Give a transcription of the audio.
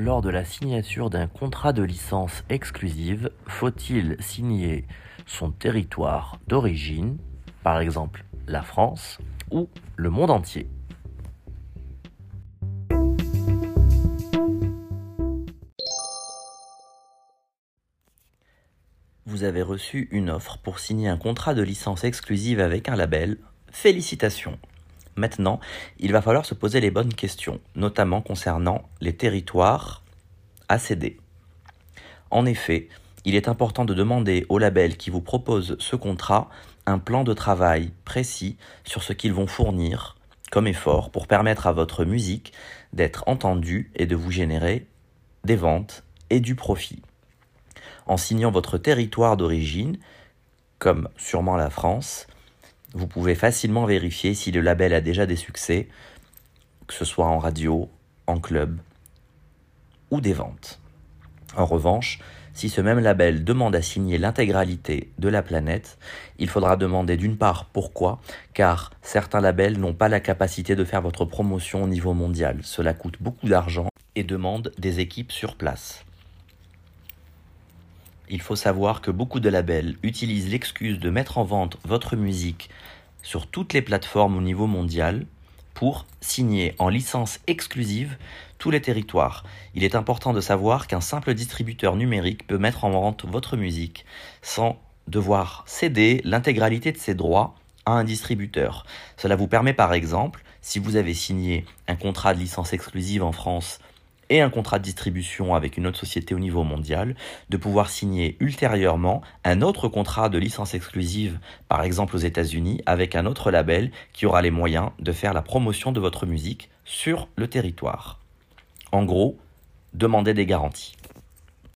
Lors de la signature d'un contrat de licence exclusive, faut-il signer son territoire d'origine, par exemple la France, ou le monde entier? Vous avez reçu une offre pour signer un contrat de licence exclusive avec un label. Félicitations Maintenant, il va falloir se poser les bonnes questions, notamment concernant les territoires à céder. En effet, il est important de demander au label qui vous propose ce contrat un plan de travail précis sur ce qu'ils vont fournir comme effort pour permettre à votre musique d'être entendue et de vous générer des ventes et du profit. En signant votre territoire d'origine, comme sûrement la France, vous pouvez facilement vérifier si le label a déjà des succès, que ce soit en radio, en club ou des ventes. En revanche, si ce même label demande à signer l'intégralité de la planète, il faudra demander d'une part pourquoi, car certains labels n'ont pas la capacité de faire votre promotion au niveau mondial. Cela coûte beaucoup d'argent et demande des équipes sur place. Il faut savoir que beaucoup de labels utilisent l'excuse de mettre en vente votre musique sur toutes les plateformes au niveau mondial pour signer en licence exclusive tous les territoires. Il est important de savoir qu'un simple distributeur numérique peut mettre en vente votre musique sans devoir céder l'intégralité de ses droits à un distributeur. Cela vous permet par exemple, si vous avez signé un contrat de licence exclusive en France et un contrat de distribution avec une autre société au niveau mondial, de pouvoir signer ultérieurement un autre contrat de licence exclusive, par exemple aux États-Unis, avec un autre label qui aura les moyens de faire la promotion de votre musique sur le territoire. En gros, demandez des garanties.